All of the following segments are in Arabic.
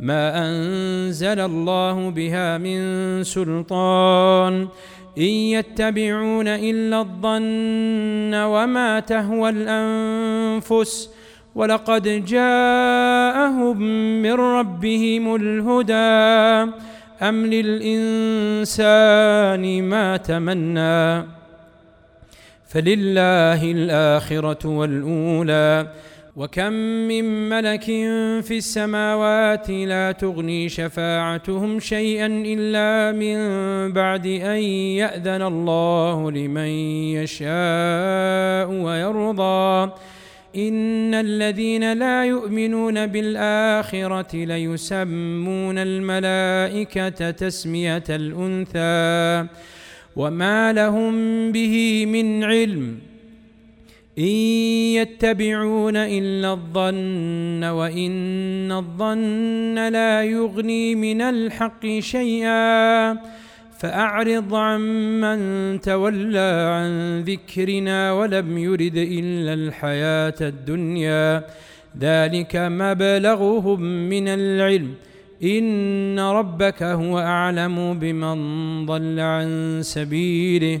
ما أنزل الله بها من سلطان. إن يتبعون إلا الظن وما تهوى الأنفس. ولقد جاءهم من ربهم الهدى. أم للإنسان ما تمنى؟ فلله الآخرة والأولى. وكم من ملك في السماوات لا تغني شفاعتهم شيئا الا من بعد ان ياذن الله لمن يشاء ويرضى ان الذين لا يؤمنون بالاخره ليسمون الملائكه تسميه الانثى وما لهم به من علم إن يتبعون إلا الظن وإن الظن لا يغني من الحق شيئا فأعرض عمن تولى عن ذكرنا ولم يرد إلا الحياة الدنيا. ذلك مبلغهم من العلم. إن ربك هو أعلم بمن ضل عن سبيله.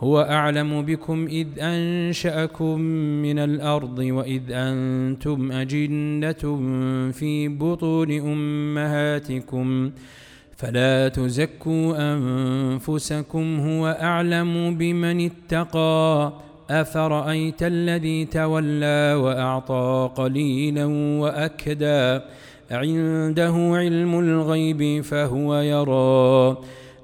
هو أعلم بكم إذ أنشأكم من الأرض وإذ أنتم أجنة في بطون أمهاتكم فلا تزكوا أنفسكم هو أعلم بمن اتقى أفرأيت الذي تولى وأعطى قليلا وأكدى عنده علم الغيب فهو يرى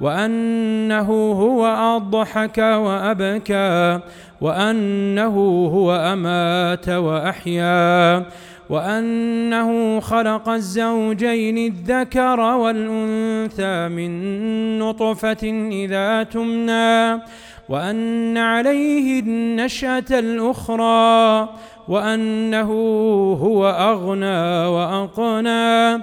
وأنه هو أضحك وأبكى وأنه هو أمات وأحيا وأنه خلق الزوجين الذكر والأنثى من نطفة إذا تمنى وأن عليه النشأة الأخرى وأنه هو أغنى وأقنى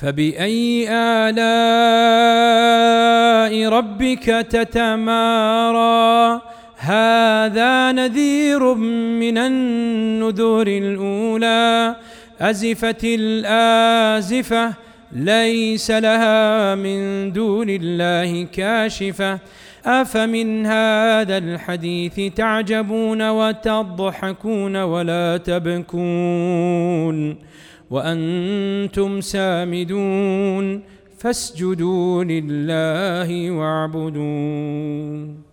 فبأي آلاء ربك تتمارى؟ هذا نذير من النذور الأولى. أزفت الآزفة ليس لها من دون الله كاشفة. أفمن هذا الحديث تعجبون وتضحكون ولا تبكون؟ وأنتم سامدون فاسجدوا لله واعبدون